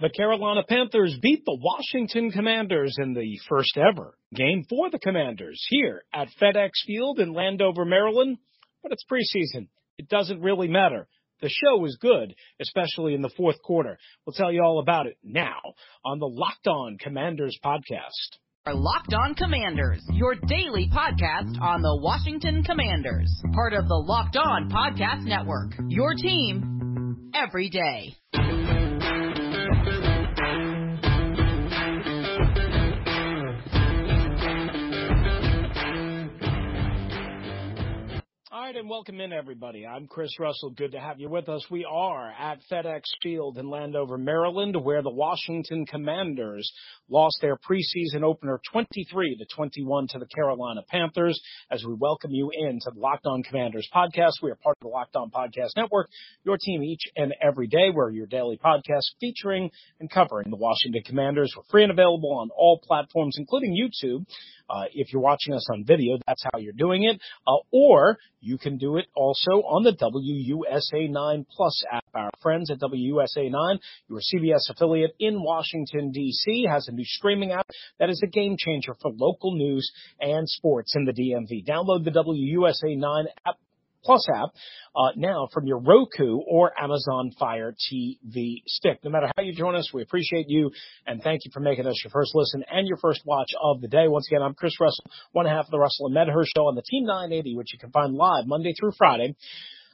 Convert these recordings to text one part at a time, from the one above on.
The Carolina Panthers beat the Washington Commanders in the first ever game for the Commanders here at FedEx Field in Landover, Maryland. But it's preseason. It doesn't really matter. The show was good, especially in the fourth quarter. We'll tell you all about it now on the Locked On Commanders podcast. Our Locked On Commanders, your daily podcast on the Washington Commanders, part of the Locked On Podcast Network. Your team every day. Right, and welcome in everybody. I'm Chris Russell. Good to have you with us. We are at FedEx Field in Landover, Maryland, where the Washington Commanders lost their preseason opener 23 to 21 to the Carolina Panthers. As we welcome you in to the Locked On Commanders podcast, we are part of the Locked On Podcast Network, your team each and every day. We're your daily podcast featuring and covering the Washington Commanders. We're free and available on all platforms, including YouTube. Uh, if you're watching us on video, that's how you're doing it. Uh, or you can do it also on the WUSA 9 Plus app. Our friends at WUSA 9, your CBS affiliate in Washington, D.C., has a new streaming app that is a game changer for local news and sports in the DMV. Download the WUSA 9 app Plus app uh, now from your Roku or Amazon Fire TV stick. No matter how you join us, we appreciate you and thank you for making us your first listen and your first watch of the day. Once again, I'm Chris Russell, one half of the Russell and Medhurst Show on the Team 980, which you can find live Monday through Friday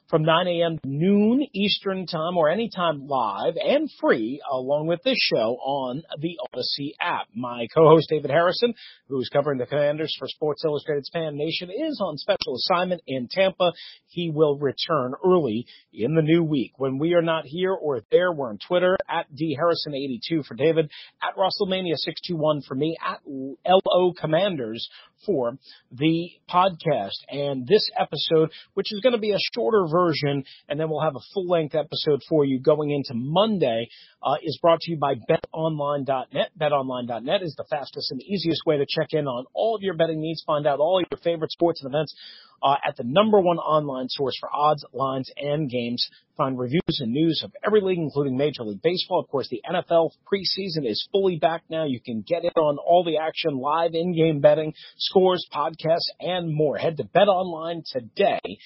from 9 a.m. noon Eastern time or anytime live and free along with this show on the Audacy app. My co-host David Harrison, who's covering the Commanders for Sports Illustrated's Fan Nation, is on special assignment in Tampa. He will return early in the new week. When we are not here or there, we're on Twitter at dharrison82 for David, at Russellmania621 for me, at LO Commanders for the podcast. And this episode, which is going to be a shorter version, and then we'll have a full length episode for you going into Monday, uh, is brought to you by betonline.net. Betonline.net is the fastest and easiest way to check in on all of your betting needs, find out all your favorite sports and events uh, at the number one online source for odds, lines, and games. Find reviews and news of every league, including Major League Baseball. Of course, the NFL preseason is fully back now. You can get in on all the action, live in-game betting, scores, podcasts, and more. Head to Bet Online today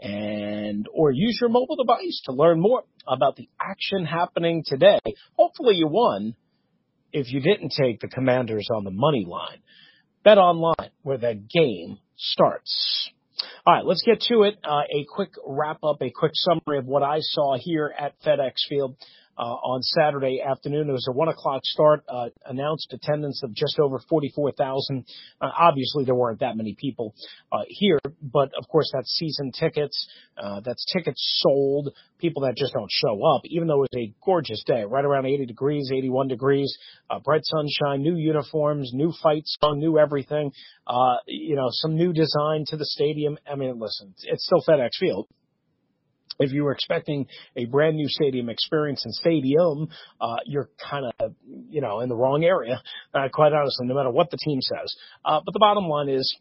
and or use your mobile device to learn more about the action happening today. Hopefully you won if you didn't take the commanders on the money line. Bet online where the game starts. All right, let's get to it. Uh, a quick wrap up, a quick summary of what I saw here at FedEx Field on Saturday afternoon. It was a one o'clock start, uh, announced attendance of just over 44,000. Uh, obviously there weren't that many people, uh, here, but of course that's season tickets, uh, that's tickets sold, people that just don't show up, even though it was a gorgeous day, right around 80 degrees, 81 degrees, uh, bright sunshine, new uniforms, new fight song, new everything, uh, you know, some new design to the stadium. I mean, listen, it's still FedEx Field if you were expecting a brand new stadium experience in stadium, uh, you're kind of, you know, in the wrong area, uh, quite honestly, no matter what the team says. Uh, but the bottom line is,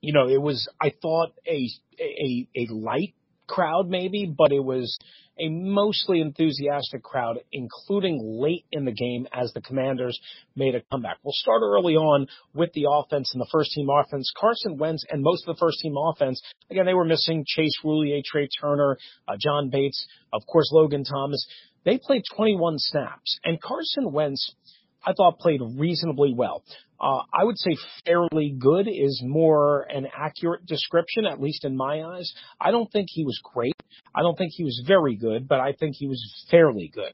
you know, it was, I thought a, a, a light crowd maybe, but it was a mostly enthusiastic crowd, including late in the game as the Commanders made a comeback. We'll start early on with the offense and the first team offense. Carson Wentz and most of the first team offense, again, they were missing Chase Roullier, Trai Turner, uh, John Bates, of course, Logan Thomas. They played 21 snaps and Carson Wentz, I thought played reasonably well. Uh, I would say fairly good is more an accurate description, at least in my eyes. I don't think he was great. I don't think he was very good, but I think he was fairly good.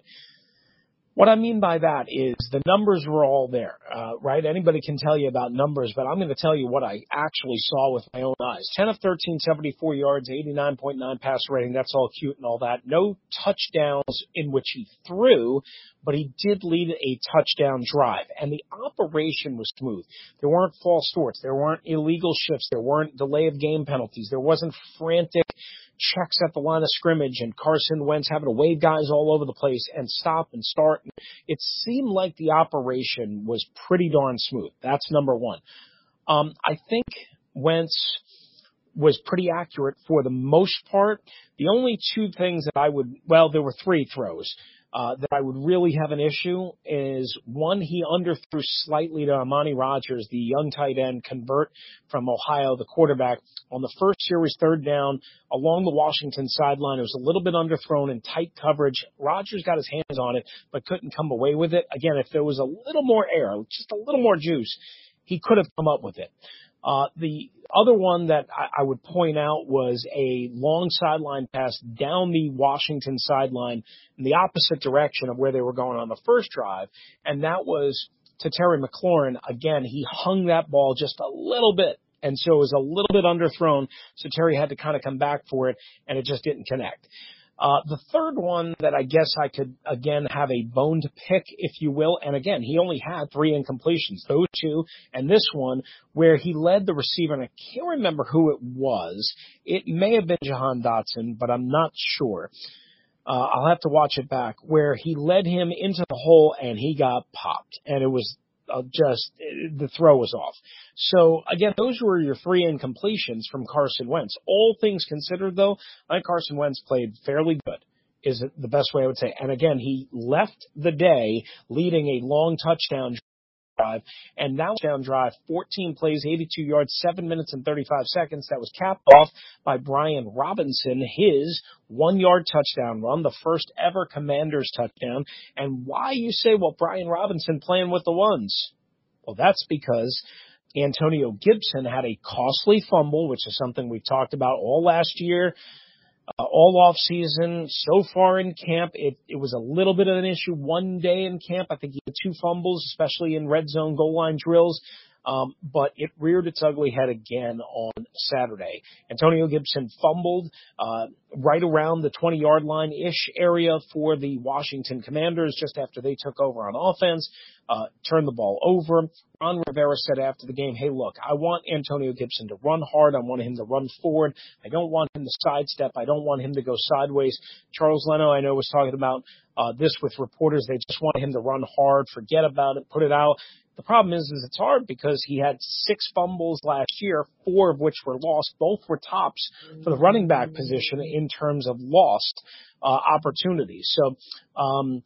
What I mean by that is the numbers were all there, uh, right? Anybody can tell you about numbers, but I'm going to tell you what I actually saw with my own eyes. 10 of 13, 74 yards, 89.9 pass rating. That's all cute and all that. No touchdowns in which he threw, but he did lead a touchdown drive. And the operation was smooth. There weren't false starts. There weren't illegal shifts. There weren't delay of game penalties. There wasn't frantic checks at the line of scrimmage and Carson Wentz having to wave guys all over the place and stop and start. It seemed like the operation was pretty darn smooth. That's number one. Um, I think Wentz was pretty accurate for the most part. The only two things that I would, well, there were three throws. Uh, that I would really have an issue is one, he underthrew slightly to Armani Rogers, the young tight end convert from Ohio, the quarterback. On the first series, third down, along the Washington sideline, it was a little bit underthrown in tight coverage. Rogers got his hands on it, but couldn't come away with it. Again, if there was a little more air, just a little more juice, he could have come up with it. Uh, the other one that I, would point out was a long sideline pass down the Washington sideline in the opposite direction of where they were going on the first drive, and that was to Terry McLaurin. Again, he hung that ball just a little bit, and so it was a little bit underthrown, so Terry had to kind of come back for it, and it just didn't connect. Uh, the third one that I guess I could again have a bone to pick, if you will, and again, he only had three incompletions, those two, and this one, where he led the receiver, and I can't remember who it was. It may have been Jahan Dotson, but I'm not sure. Uh, I'll have to watch it back, where he led him into the hole and he got popped, and it was just the throw was off. So again, those were your three incompletions from Carson Wentz. All things considered, though, I Carson Wentz played fairly good. Is the best way I would say. And again, he left the day leading a long touchdown drive. And now down drive, 14 plays, 82 yards, 7 minutes and 35 seconds. That was capped off by Brian Robinson, his one yard touchdown run, the first ever Commanders touchdown. And why you say, well, Brian Robinson playing with the ones? Well, that's because Antonio Gibson had a costly fumble, which is something we've talked about all last year uh, all off season. So far in camp, it, it was a little bit of an issue one day in camp. I think he had two fumbles, especially in red zone goal line drills. Um, but it reared its ugly head again on Saturday. Antonio Gibson fumbled uh, right around the 20 yard line ish area for the Washington Commanders just after they took over on offense, uh, turned the ball over. Ron Rivera said after the game, Hey, look, I want Antonio Gibson to run hard. I want him to run forward. I don't want him to sidestep. I don't want him to go sideways. Charles Leno, I know, was talking about uh, this with reporters. They just want him to run hard, forget about it, put it out. The problem is, is it's hard because he had six fumbles last year, four of which were lost. Both were tops for the running back position in terms of lost uh, opportunities. So, um,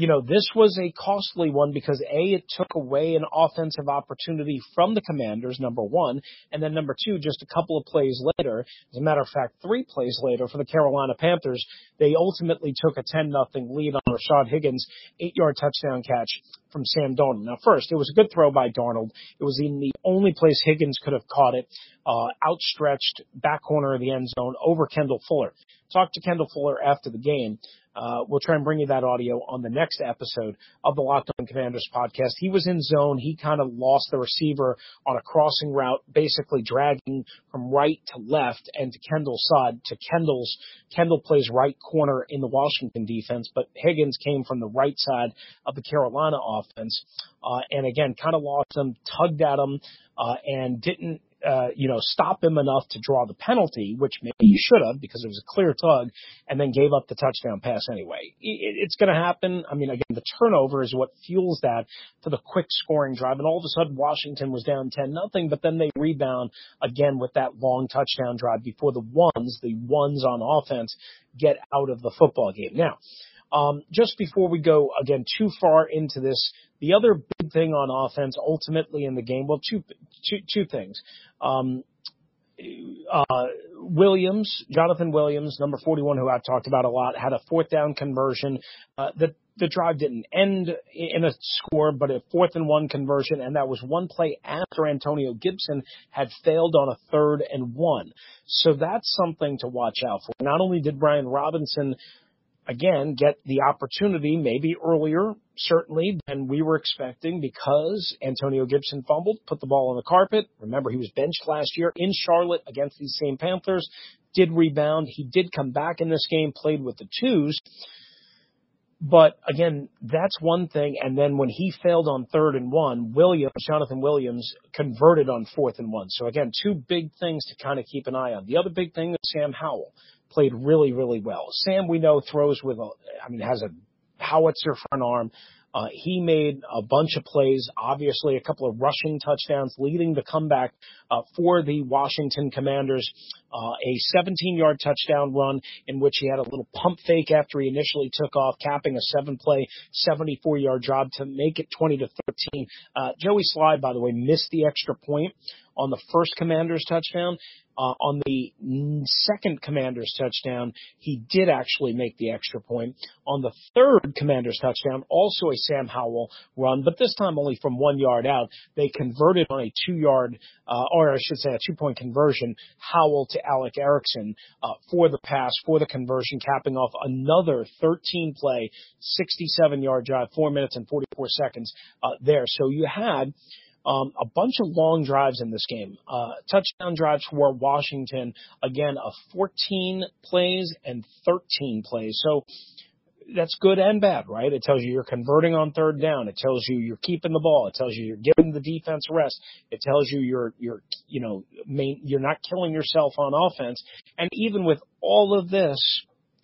you know, this was a costly one because A, it took away an offensive opportunity from the commanders, number one. And then number two, just a couple of plays later, as a matter of fact, three plays later for the Carolina Panthers, they ultimately took a 10 nothing lead on Rashard Higgins, eight yard touchdown catch from Sam Darnold. Now first, it was a good throw by Darnold. It was in the only place Higgins could have caught it, uh, outstretched back corner of the end zone over Kendall Fuller. Talked to Kendall Fuller after the game. Uh, we'll try and bring you that audio on the next episode of the Locked On Commanders podcast. He was in zone. He kind of lost the receiver on a crossing route, basically dragging from right to left and to Kendall's side to Kendall's. Kendall plays right corner in the Washington defense, but Higgins came from the right side of the Carolina offense. Uh, and again, kind of lost him, tugged at him, uh, and didn't uh, you know, stop him enough to draw the penalty, which maybe you should have because it was a clear tug, and then gave up the touchdown pass anyway. It, it's going to happen. I mean, again, the turnover is what fuels that for the quick scoring drive, and all of a sudden Washington was down ten nothing, but then they rebound again with that long touchdown drive before the ones, the ones on offense, get out of the football game. Now. Um, just before we go again too far into this, the other thing on offense ultimately in the game, well, two, two, two things. Um, uh, Williams, Jonathan Williams, number 41, who I've talked about a lot, had a fourth down conversion. Uh, the, the drive didn't end in a score, but a fourth and one conversion, and that was one play after Antonio Gibson had failed on a third and one. So that's something to watch out for. Not only did Brian Robinson again, get the opportunity maybe earlier, certainly than we were expecting because Antonio Gibson fumbled, put the ball on the carpet. Remember, he was benched last year in Charlotte against these same Panthers, did rebound. He did come back in this game, played with the twos. But again, that's one thing. And then when he failed on third and one, Williams, Jonathan Williams converted on fourth and one. So again, two big things to kind of keep an eye on. The other big thing is Sam Howell played really, really well. Sam, we know throws with a, I mean, has a howitzer front arm. Uh, he made a bunch of plays, obviously a couple of rushing touchdowns, leading the comeback uh, for the Washington Commanders. Uh, a 17-yard touchdown run in which he had a little pump fake after he initially took off, capping a seven-play, 74-yard drive to make it 20 to 13. Uh, Joey Slye, by the way, missed the extra point on the first Commanders touchdown. Uh, on the second Commander's touchdown, he did actually make the extra point. On the third Commander's touchdown, also a Sam Howell run, but this time only from one yard out. They converted on a two yard, uh, or I should say a two point conversion, Howell to Alex Erickson, uh, for the pass, for the conversion, capping off another 13 play, 67 yard drive, four minutes and 44 seconds, uh, there. So you had, um, a bunch of long drives in this game. Uh, touchdown drives for Washington. Again, a 14 plays and 13 plays. So that's good and bad, right? It tells you you're converting on third down. It tells you you're keeping the ball. It tells you you're giving the defense rest. It tells you you're, you're, you know, main, you're not killing yourself on offense. And even with all of this,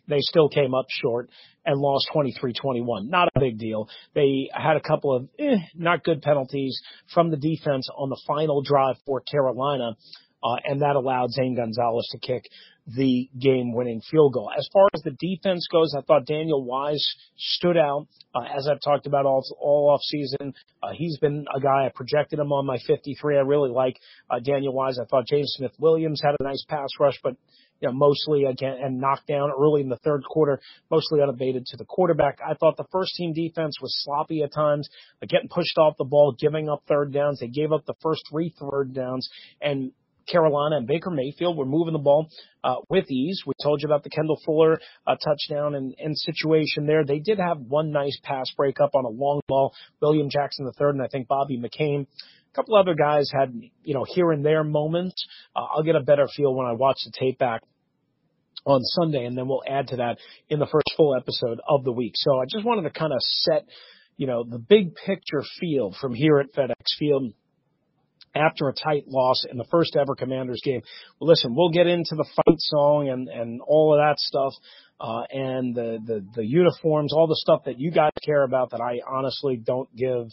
they still came up short and lost 23-21. Not a big deal. They had a couple of eh, not good penalties from the defense on the final drive for Carolina, uh, and that allowed Zane Gonzalez to kick the game-winning field goal. As far as the defense goes, I thought Daniel Wise stood out. Uh, as I've talked about all all off season, uh, he's been a guy I projected him on my 53. I really like uh, Daniel Wise. I thought James Smith Williams had a nice pass rush, but you know, mostly again and knocked down early in the third quarter, mostly unabated to the quarterback. I thought the first team defense was sloppy at times, getting pushed off the ball, giving up third downs. They gave up the first three third downs and Carolina and Baker Mayfield were moving the ball uh, with ease. We told you about the Kendall Fuller uh, touchdown and, and situation there. They did have one nice pass breakup on a long ball. William Jackson the third, and I think Bobby McCain A couple other guys had, you know, here and there moments. Uh, I'll get a better feel when I watch the tape back on Sunday, and then we'll add to that in the first full episode of the week. So I just wanted to kind of set, you know, the big picture feel from here at FedEx Field after a tight loss in the first ever Commanders game. Well, listen, we'll get into the fight song and and all of that stuff, uh, and the the the uniforms, all the stuff that you guys care about that I honestly don't give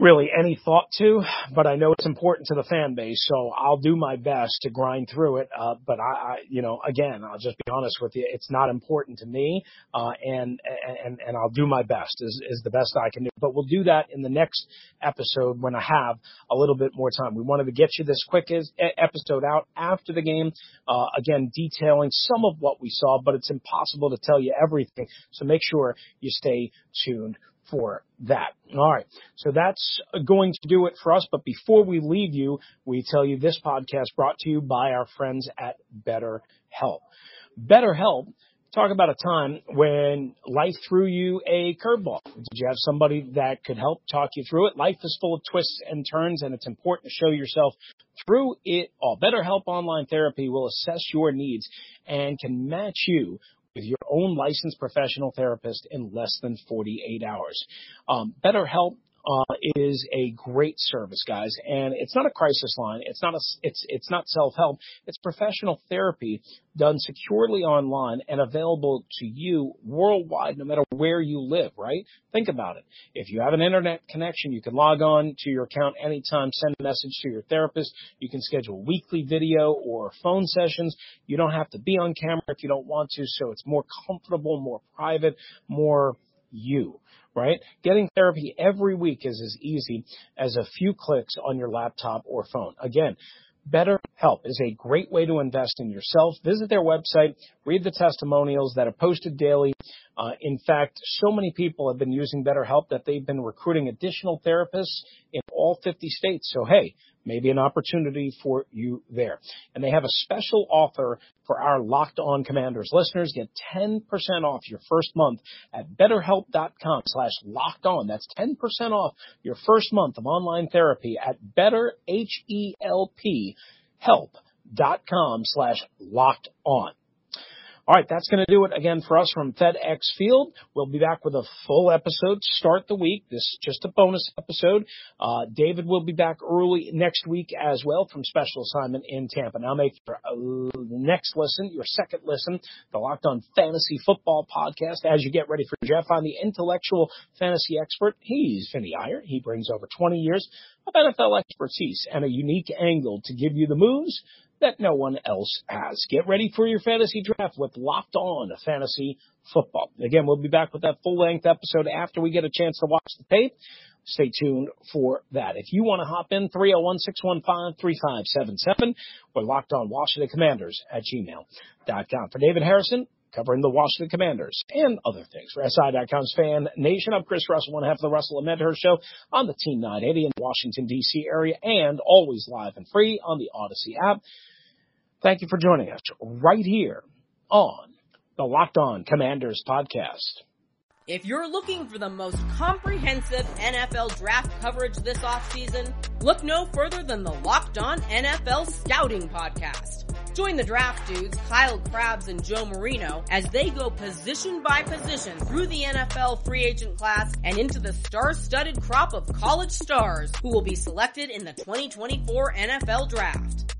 really any thought to, but I know it's important to the fan base, so I'll do my best to grind through it. Uh, but I, I, you know, again, I'll just be honest with you, it's not important to me, uh, and and and I'll do my best is is the best I can do. But we'll do that in the next episode when I have a little bit more time. We wanted to get you this quick as, episode out after the game, uh, again detailing some of what we saw, but it's impossible to tell you everything. So make sure you stay tuned for that. All right. So that's going to do it for us. But before we leave you, we tell you this podcast brought to you by our friends at BetterHelp. BetterHelp talk about a time when life threw you a curveball. Did you have somebody that could help talk you through it? Life is full of twists and turns, and it's important to show yourself through it all. BetterHelp Online Therapy will assess your needs and can match you with your own licensed professional therapist in less than 48 hours. Um, BetterHelp uh, is a great service, guys, and it's not a crisis line. It's not a it's it's not self help. It's professional therapy done securely online and available to you worldwide, no matter where you live. Right? Think about it. If you have an internet connection, you can log on to your account anytime, send a message to your therapist. You can schedule weekly video or phone sessions. You don't have to be on camera if you don't want to, so it's more comfortable, more private, more you right? Getting therapy every week is as easy as a few clicks on your laptop or phone. Again, BetterHelp is a great way to invest in yourself. Visit their website, read the testimonials that are posted daily Uh, in fact, so many people have been using BetterHelp that they've been recruiting additional therapists in all 50 states. So hey, maybe an opportunity for you there. And they have a special offer for our Locked On Commanders listeners. Get 10% off your first month at betterhelp.com slash locked on. That's 10% off your first month of online therapy at betterhelp help.com slash locked on. All right, that's going to do it again for us from FedEx Field. We'll be back with a full episode start the week. This is just a bonus episode. Uh, David will be back early next week as well from special assignment in Tampa. Now make your uh, next listen, your second listen, the Locked On Fantasy Football podcast. As you get ready for Jeff, I'm the intellectual fantasy expert. He's Vinny Iyer. He brings over 20 years of NFL expertise and a unique angle to give you the moves that no one else has. Get ready for your fantasy draft with Locked On Fantasy Football. Again, we'll be back with that full length episode after we get a chance to watch the tape. Stay tuned for that. If you want to hop in, 301-615-3577 or locked on Washington Commanders at gmail.com. For David Harrison, covering the Washington Commanders and other things. For SI.com's Fan Nation, I'm Chris Russell, one half of the Russell and Medhurst Show on the Team 980 in the Washington, D.C. area and always live and free on the Audacy app. Thank you for joining us right here on the Locked On Commanders podcast. If you're looking for the most comprehensive NFL draft coverage this offseason, look no further than the Locked On NFL Scouting Podcast. Join the draft dudes, Kyle Crabbs and Joe Marino, as they go position by position through the NFL free agent class and into the star-studded crop of college stars who will be selected in the 2024 NFL Draft.